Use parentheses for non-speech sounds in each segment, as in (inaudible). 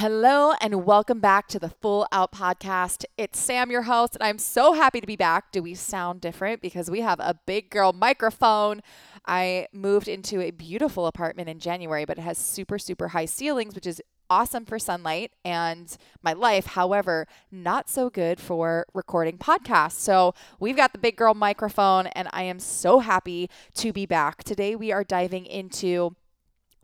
Hello and welcome back to the Full Out Podcast. It's Sam, your host, and I'm so happy to be back. Do we sound different? Because we have a big girl microphone. I moved into a beautiful apartment in January, but it has super, super high ceilings, which is awesome for sunlight and my life. However, not so good for recording podcasts. So we've got the big girl microphone, and I am so happy to be back. Today, we are diving into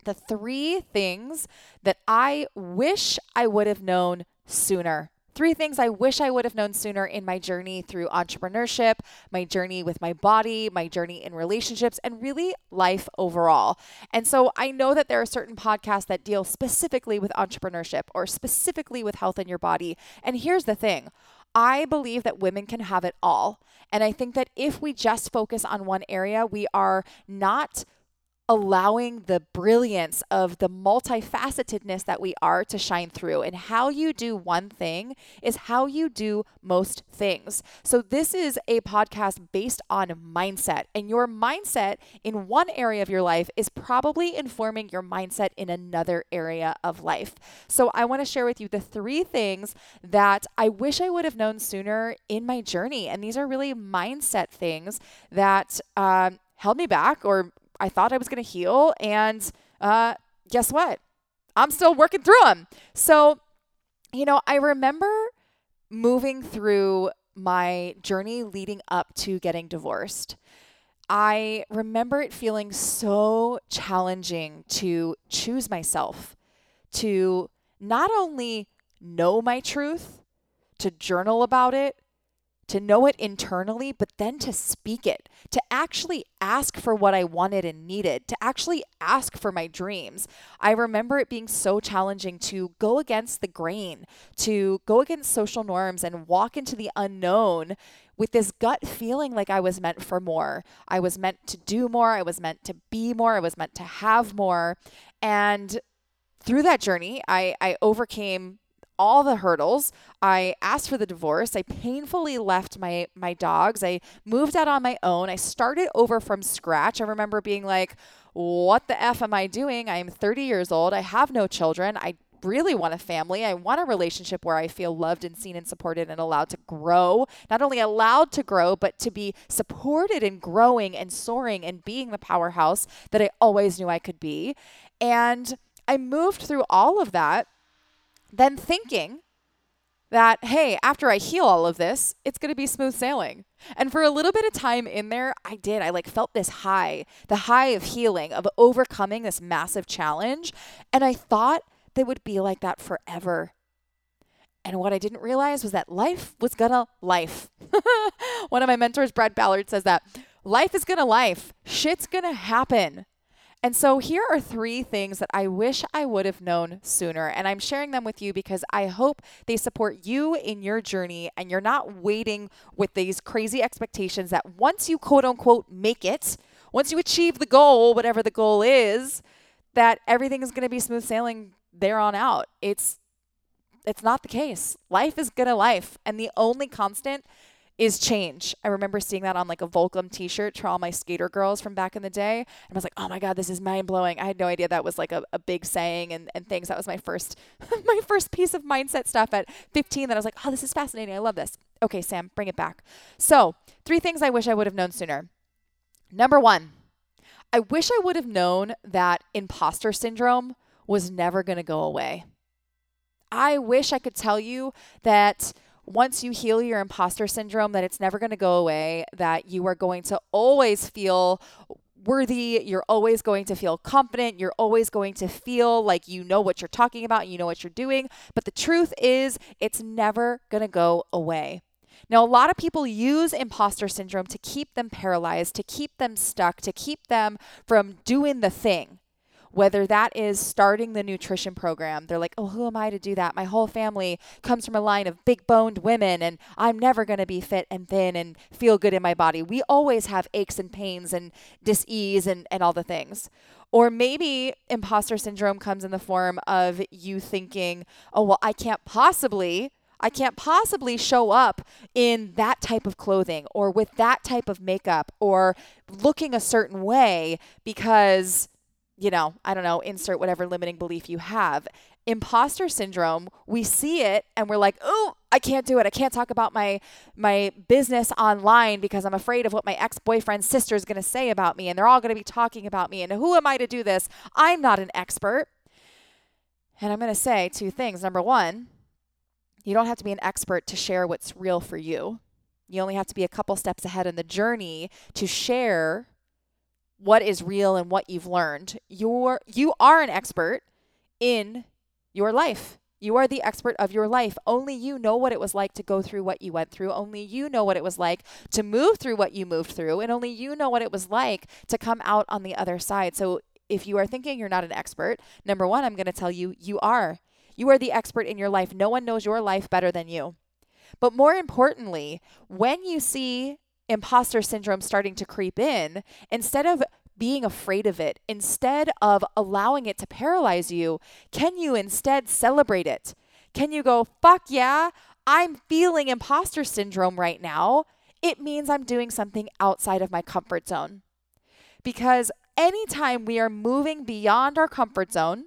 the three things that I wish I would have known sooner. Three things I wish I would have known sooner in my journey through entrepreneurship, my journey with my body, my journey in relationships, and really life overall. And so I know that there are certain podcasts that deal specifically with entrepreneurship or specifically with health in your body. And here's the thing I believe that women can have it all. And I think that if we just focus on one area, we are not allowing the brilliance of the multifacetedness that we are to shine through. And how you do one thing is how you do most things. So, this is a podcast based on mindset, and your mindset in one area of your life is probably informing your mindset in another area of life. So, I want to share with you the three things that I wish I would have known sooner in my journey. And these are really mindset things that um, held me back or I thought I was going to heal. And uh, guess what? I'm still working through them. So, you know, I remember moving through my journey leading up to getting divorced. I remember it feeling so challenging to choose myself, to not only know my truth, to journal about it, to know it internally, but then to speak it, to actually ask for what I wanted and needed, to actually ask for my dreams. I remember it being so challenging to go against the grain, to go against social norms and walk into the unknown with this gut feeling like I was meant for more. I was meant to do more. I was meant to be more. I was meant to have more. And through that journey, I, I overcame all the hurdles. I asked for the divorce. I painfully left my my dogs. I moved out on my own. I started over from scratch. I remember being like, "What the f am I doing? I am 30 years old. I have no children. I really want a family. I want a relationship where I feel loved and seen and supported and allowed to grow. Not only allowed to grow, but to be supported and growing and soaring and being the powerhouse that I always knew I could be." And I moved through all of that then thinking that, hey, after I heal all of this, it's going to be smooth sailing. And for a little bit of time in there, I did. I like felt this high, the high of healing, of overcoming this massive challenge. And I thought they would be like that forever. And what I didn't realize was that life was gonna life. (laughs) One of my mentors, Brad Ballard, says that life is gonna life. Shit's gonna happen. And so here are three things that I wish I would have known sooner. And I'm sharing them with you because I hope they support you in your journey and you're not waiting with these crazy expectations that once you quote unquote make it, once you achieve the goal, whatever the goal is, that everything is going to be smooth sailing there on out. It's it's not the case. Life is gonna life, and the only constant is change. I remember seeing that on like a Volcom t-shirt for all my skater girls from back in the day. And I was like, oh my God, this is mind blowing. I had no idea that was like a, a big saying and, and things. That was my first (laughs) my first piece of mindset stuff at 15 that I was like, oh, this is fascinating. I love this. Okay, Sam, bring it back. So three things I wish I would have known sooner. Number one, I wish I would have known that imposter syndrome was never going to go away. I wish I could tell you that once you heal your imposter syndrome, that it's never going to go away, that you are going to always feel worthy. You're always going to feel confident. You're always going to feel like you know what you're talking about, you know what you're doing. But the truth is, it's never going to go away. Now, a lot of people use imposter syndrome to keep them paralyzed, to keep them stuck, to keep them from doing the thing whether that is starting the nutrition program. They're like, oh, who am I to do that? My whole family comes from a line of big boned women, and I'm never going to be fit and thin and feel good in my body. We always have aches and pains and dis ease and, and all the things. Or maybe imposter syndrome comes in the form of you thinking, oh, well, I can't possibly. I can't possibly show up in that type of clothing or with that type of makeup or looking a certain way because you know, I don't know, insert whatever limiting belief you have. imposter syndrome, we see it and we're like, "Oh, I can't do it. I can't talk about my my business online because I'm afraid of what my ex-boyfriend's sister is going to say about me and they're all going to be talking about me and who am I to do this? I'm not an expert." And I'm going to say two things. Number 1, you don't have to be an expert to share what's real for you. You only have to be a couple steps ahead in the journey to share what is real and what you've learned. You're you are an expert in your life. You are the expert of your life. Only you know what it was like to go through what you went through. Only you know what it was like to move through what you moved through. And only you know what it was like to come out on the other side. So if you are thinking you're not an expert, number one, I'm going to tell you, you are. You are the expert in your life. No one knows your life better than you. But more importantly, when you see imposter syndrome starting to creep in, instead of being afraid of it, instead of allowing it to paralyze you, can you instead celebrate it? Can you go, fuck yeah, I'm feeling imposter syndrome right now. It means I'm doing something outside of my comfort zone. Because anytime we are moving beyond our comfort zone,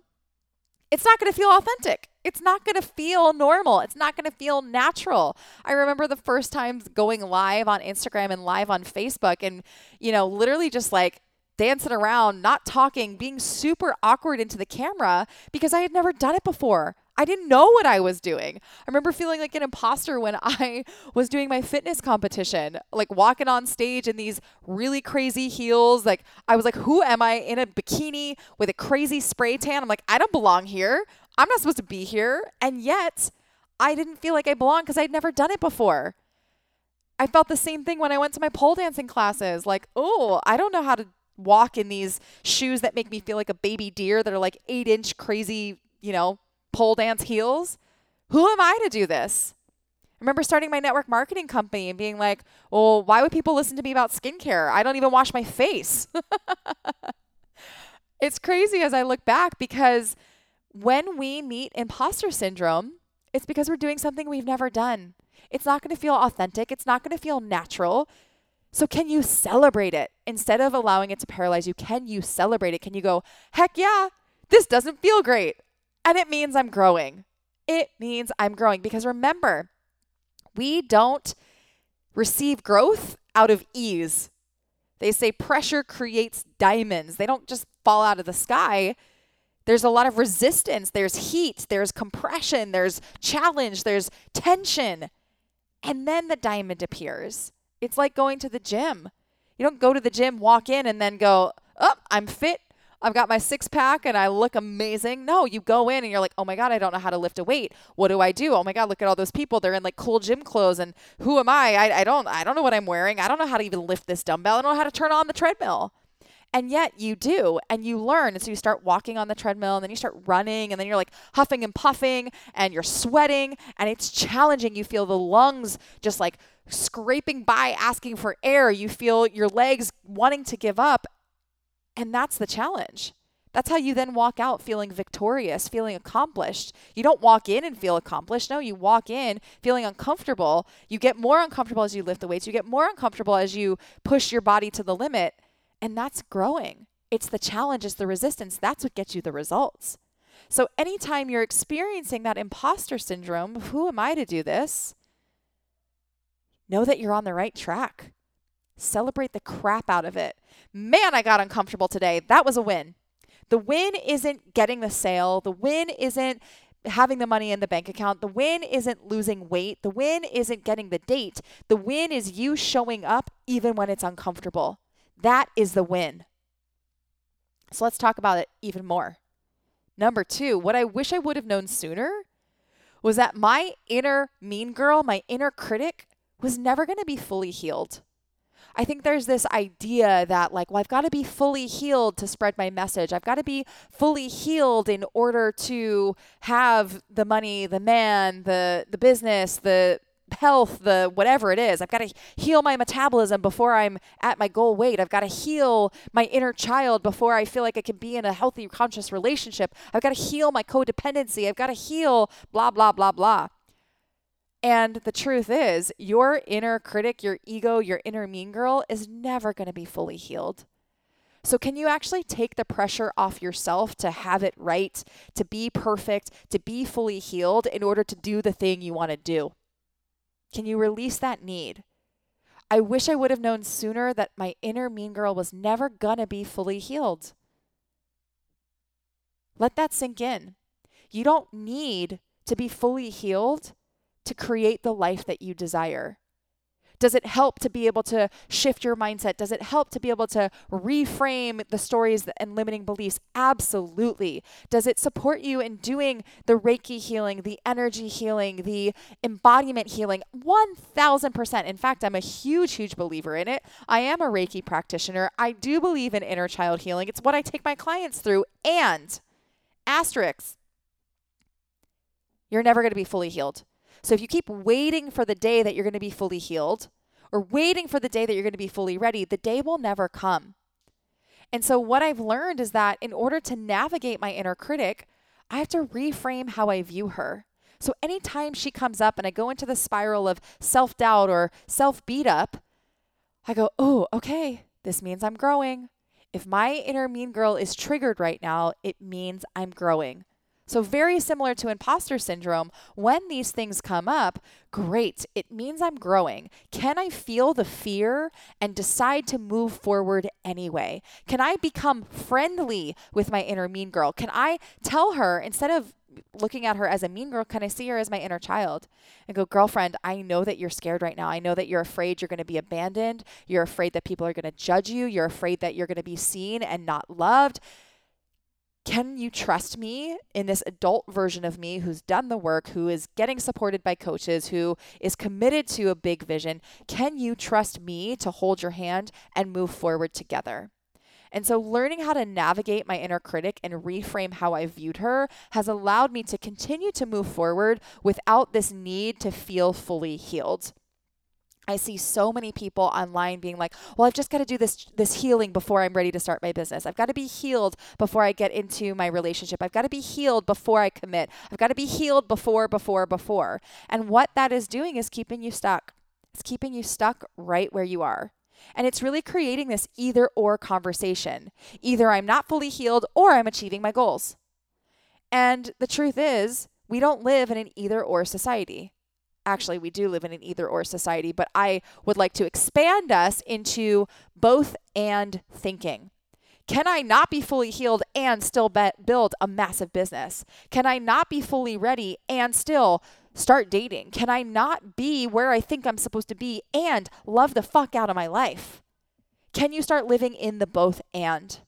it's not going to feel authentic. It's not going to feel normal. It's not going to feel natural. I remember the first times going live on Instagram and live on Facebook and, you know, literally just like dancing around, not talking, being super awkward into the camera because I had never done it before. I didn't know what I was doing. I remember feeling like an imposter when (laughs) I was doing my fitness competition, like walking on stage in these really crazy heels. Like, I was like, who am I in a bikini with a crazy spray tan? I'm like, I don't belong here. I'm not supposed to be here. And yet, I didn't feel like I belonged because I'd never done it before. I felt the same thing when I went to my pole dancing classes. Like, oh, I don't know how to walk in these shoes that make me feel like a baby deer that are like eight inch crazy, you know, pole dance heels. Who am I to do this? I remember starting my network marketing company and being like, well, why would people listen to me about skincare? I don't even wash my face. (laughs) it's crazy as I look back because when we meet imposter syndrome, it's because we're doing something we've never done. It's not going to feel authentic. It's not going to feel natural. So, can you celebrate it? Instead of allowing it to paralyze you, can you celebrate it? Can you go, heck yeah, this doesn't feel great. And it means I'm growing. It means I'm growing. Because remember, we don't receive growth out of ease. They say pressure creates diamonds, they don't just fall out of the sky. There's a lot of resistance, there's heat, there's compression, there's challenge, there's tension. And then the diamond appears. It's like going to the gym. You don't go to the gym, walk in, and then go, oh, I'm fit. I've got my six pack and I look amazing. No, you go in and you're like, oh my God, I don't know how to lift a weight. What do I do? Oh my God, look at all those people. They're in like cool gym clothes and who am I? I, I don't I don't know what I'm wearing. I don't know how to even lift this dumbbell. I don't know how to turn on the treadmill. And yet you do, and you learn. And so you start walking on the treadmill, and then you start running, and then you're like huffing and puffing, and you're sweating, and it's challenging. You feel the lungs just like scraping by asking for air. You feel your legs wanting to give up. And that's the challenge. That's how you then walk out feeling victorious, feeling accomplished. You don't walk in and feel accomplished. No, you walk in feeling uncomfortable. You get more uncomfortable as you lift the weights. You get more uncomfortable as you push your body to the limit. And that's growing. It's the challenge, it's the resistance. That's what gets you the results. So, anytime you're experiencing that imposter syndrome, who am I to do this? know that you're on the right track. Celebrate the crap out of it. Man, I got uncomfortable today. That was a win. The win isn't getting the sale, the win isn't having the money in the bank account. The win isn't losing weight. The win isn't getting the date. The win is you showing up even when it's uncomfortable. That is the win. So let's talk about it even more. Number two, what I wish I would have known sooner was that my inner mean girl, my inner critic, was never going to be fully healed. I think there's this idea that, like, well, I've got to be fully healed to spread my message. I've got to be fully healed in order to have the money, the man, the the business, the health, the whatever it is. I've got to heal my metabolism before I'm at my goal weight. I've got to heal my inner child before I feel like I can be in a healthy, conscious relationship. I've got to heal my codependency. I've got to heal blah, blah, blah, blah. And the truth is, your inner critic, your ego, your inner mean girl is never going to be fully healed. So, can you actually take the pressure off yourself to have it right, to be perfect, to be fully healed in order to do the thing you want to do? Can you release that need? I wish I would have known sooner that my inner mean girl was never to be fully healed. Let that sink in. You don't need to be fully healed to create the life that you desire. Does it help to be able to shift your mindset? Does it help to be able to reframe the stories and limiting beliefs? Absolutely. Does it support you in doing the Reiki healing, the energy healing, the embodiment healing? 1000%. In fact, I'm a huge, huge believer in it. I am a Reiki practitioner. I do believe in inner child healing. It's what I take my clients through. And, asterisk, you're never going to be fully healed. So if you keep waiting for the day that you're going to be fully healed or waiting for the day that you're going to be fully ready, the day will never come. And so what I've learned is that in order to navigate my inner critic, I have to reframe how I view her. So anytime she comes up and I go into the spiral of self doubt or self beat up, I go, oh, okay, this means I'm growing. If my inner mean girl is triggered right now, it means I'm growing. So, very similar to imposter syndrome, when these things come up, great, it means I'm growing. Can I feel the fear and decide to move forward anyway? Can I become friendly with my inner mean girl? Can I tell her, instead of looking at her as a mean girl, can I see her as my inner child and go, girlfriend, I know that you're scared right now. I know that you're afraid you're going to be abandoned. You're afraid that people are going to judge you. You're afraid that you're going to be seen and not loved can you trust me in this adult version of me who's done the work, who is getting supported by coaches, who is committed to a big vision? Can you trust me to hold your hand and move forward together? And so, learning how to navigate my inner critic and reframe how I viewed her has allowed me to continue to move forward without this need to feel fully healed. I see so many people online being like, "Well, I've just got to do this this healing before I'm ready to start my business. I've got to be healed before I get into my relationship. I've got to be healed before I commit. I've got to be healed before before before." And what that is doing is keeping you stuck. It's keeping you stuck right where you are. And it's really creating this either or conversation. Either I'm not fully healed or I'm achieving my goals. And the truth is, we don't live in an either or society actually we do live in an either or society, but I would like to expand us into both and thinking. Can I not be fully healed and still be- build a massive business? Can I not be fully ready and still start dating? Can I not be where I think I'm supposed to be and love the fuck out of my life? Can you start living in the both and?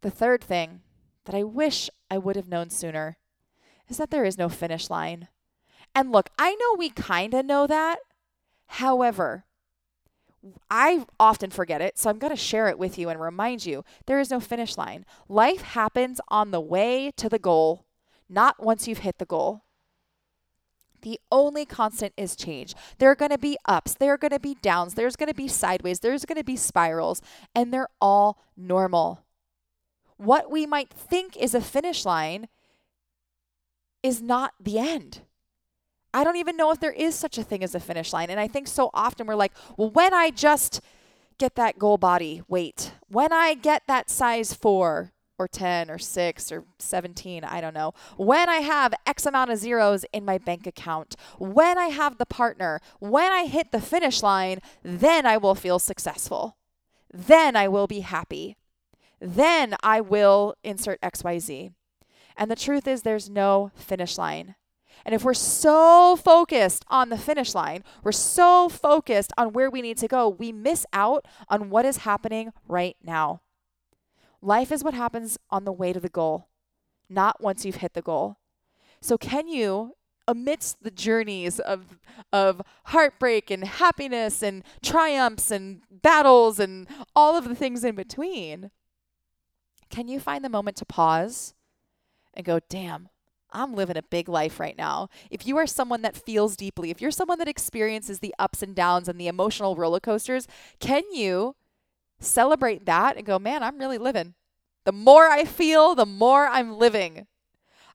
The third thing that I wish I would have known sooner is that there is no finish line. And look, I know we kind of know that. However, I often forget it, so I'm going to share it with you and remind you there is no finish line. Life happens on the way to the goal, not once you've hit the goal. The only constant is change. There are going to be ups, there are going to be downs, there's going to be sideways, there's going to be spirals, and they're all normal. What we might think is a finish line is not the end. I don't even know if there is such a thing as a finish line. And I think so often we're like, well, when I just get that goal body weight, when I get that size four or 10 or 6 or 17, I don't know, when I have X amount of zeros in my bank account, when I have the partner, when I hit the finish line, then I will feel successful. Then I will be happy. Then I will insert XYZ. And the truth is, there's no finish line. And if we're so focused on the finish line, we're so focused on where we need to go, we miss out on what is happening right now. Life is what happens on the way to the goal, not once you've hit the goal. So, can you, amidst the journeys of, of heartbreak and happiness and triumphs and battles and all of the things in between, can you find the moment to pause and go, damn, I'm living a big life right now. If you are someone that feels deeply, if you're someone that experiences the ups and downs and the emotional roller coasters, can you celebrate that and go, man, I'm really living? The more I feel, the more I'm living.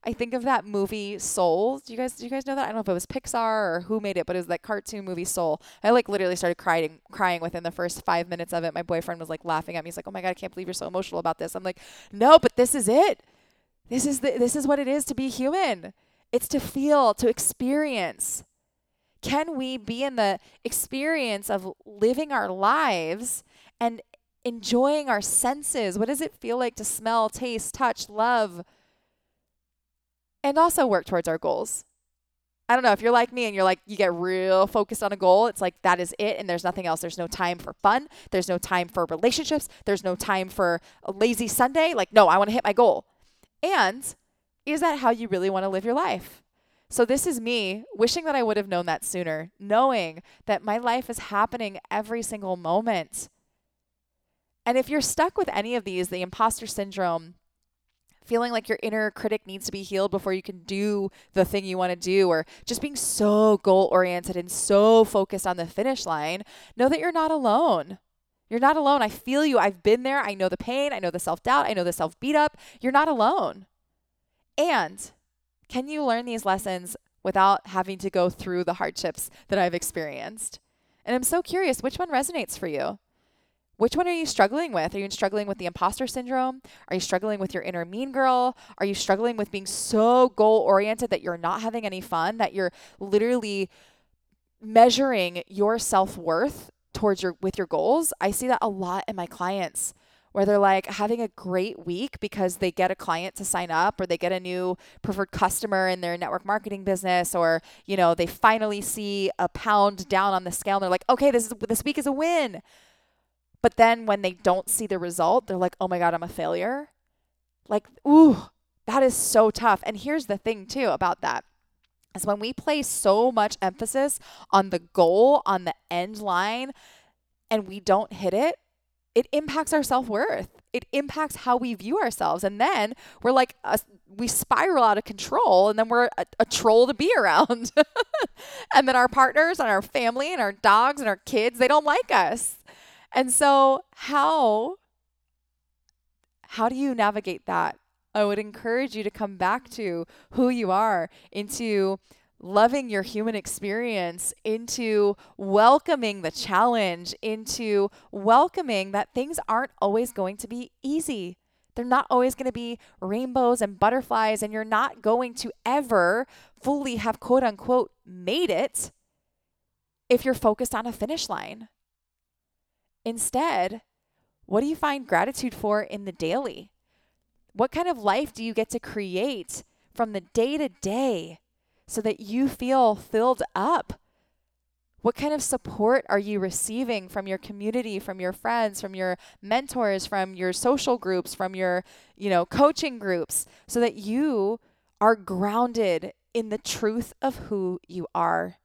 I think of that movie Soul. Do you guys do you guys know that? I don't know if it was Pixar or who made it, but it was that cartoon movie Soul. I like literally started crying crying within the first 5 minutes of it. My boyfriend was like laughing at me. He's like, "Oh my god, I can't believe you're so emotional about this." I'm like, "No, but this is it. This is the, this is what it is to be human. It's to feel, to experience. Can we be in the experience of living our lives and enjoying our senses? What does it feel like to smell, taste, touch, love, and also work towards our goals? I don't know if you're like me and you're like, you get real focused on a goal. It's like that is it, and there's nothing else. There's no time for fun. There's no time for relationships. There's no time for a lazy Sunday. Like, no, I want to hit my goal. And is that how you really want to live your life? So, this is me wishing that I would have known that sooner, knowing that my life is happening every single moment. And if you're stuck with any of these, the imposter syndrome, feeling like your inner critic needs to be healed before you can do the thing you want to do, or just being so goal oriented and so focused on the finish line, know that you're not alone. You're not alone. I feel you. I've been there. I know the pain. I know the self doubt. I know the self beat up. You're not alone. And can you learn these lessons without having to go through the hardships that I've experienced? And I'm so curious which one resonates for you? Which one are you struggling with? Are you struggling with the imposter syndrome? Are you struggling with your inner mean girl? Are you struggling with being so goal oriented that you're not having any fun, that you're literally measuring your self worth towards your with your goals. I see that a lot in my clients where they're like having a great week because they get a client to sign up or they get a new preferred customer in their network marketing business or you know they finally see a pound down on the scale and they're like okay this is this week is a win. But then when they don't see the result they're like oh my god i'm a failure. Like ooh that is so tough. And here's the thing too about that is when we place so much emphasis on the goal, on the end line, and we don't hit it, it impacts our self worth. It impacts how we view ourselves. And then we're like, a, we spiral out of control, and then we're a, a troll to be (laughs) around. (laughs) and then our partners and our family and our dogs and our kids, they don't like us. And so, how? How do you navigate that? I would encourage you to come back to who you are, into loving your human experience, into welcoming the challenge, into welcoming that things aren't always going to be easy. They're not always going to be rainbows and butterflies, and you're not going to ever fully have quote unquote made it if you're focused on a finish line. Instead, what do you find gratitude for in the daily? What kind of life do you get to create from the day to day so that you feel filled up? What kind of support are you receiving from your community, from your friends, from your mentors, from your social groups, from your, you know, coaching groups so that you are grounded in the truth of who you are?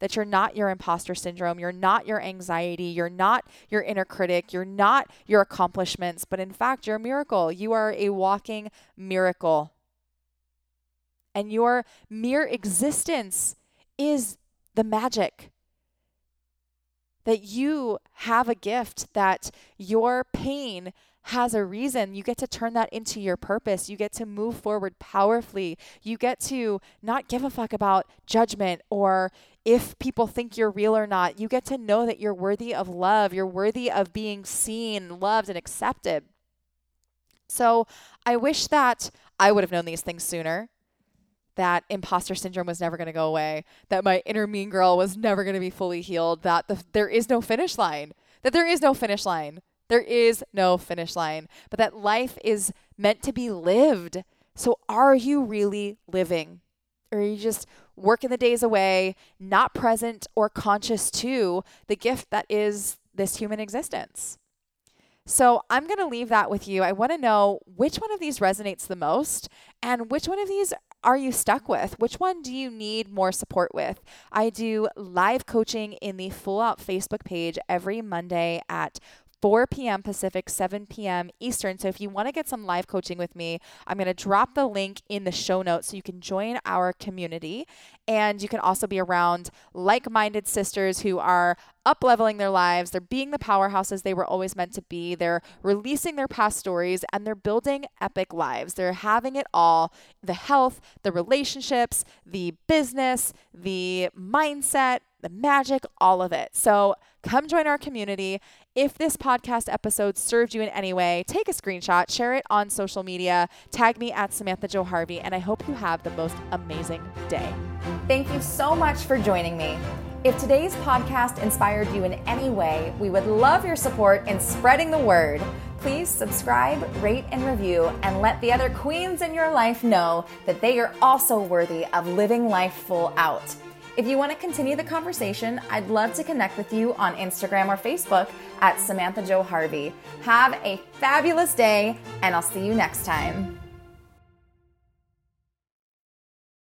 That you're not your imposter syndrome, you're not your anxiety, you're not your inner critic, you're not your accomplishments, but in fact, you're a miracle. You are a walking miracle. And your mere existence is the magic. That you have a gift, that your pain has a reason. You get to turn that into your purpose. You get to move forward powerfully. You get to not give a fuck about judgment or if people think you're real or not. You get to know that you're worthy of love. You're worthy of being seen, loved, and accepted. So I wish that I would have known these things sooner. That imposter syndrome was never going to go away. That my inner mean girl was never going to be fully healed. That the, there is no finish line. That there is no finish line. There is no finish line. But that life is meant to be lived. So are you really living? Or are you just working the days away, not present or conscious to the gift that is this human existence. So I'm going to leave that with you. I want to know which one of these resonates the most and which one of these are you stuck with? Which one do you need more support with? I do live coaching in the Full Out Facebook page every Monday at 4 p.m. Pacific, 7 p.m. Eastern. So if you want to get some live coaching with me, I'm going to drop the link in the show notes so you can join our community. And you can also be around like minded sisters who are up leveling their lives. They're being the powerhouses they were always meant to be. They're releasing their past stories and they're building epic lives. They're having it all the health, the relationships, the business, the mindset, the magic, all of it. So come join our community. If this podcast episode served you in any way, take a screenshot, share it on social media, tag me at Samantha Jo Harvey, and I hope you have the most amazing day. Thank you so much for joining me. If today's podcast inspired you in any way, we would love your support in spreading the word. Please subscribe, rate, and review, and let the other queens in your life know that they are also worthy of living life full out. If you want to continue the conversation, I'd love to connect with you on Instagram or Facebook at Samantha Jo Harvey. Have a fabulous day, and I'll see you next time.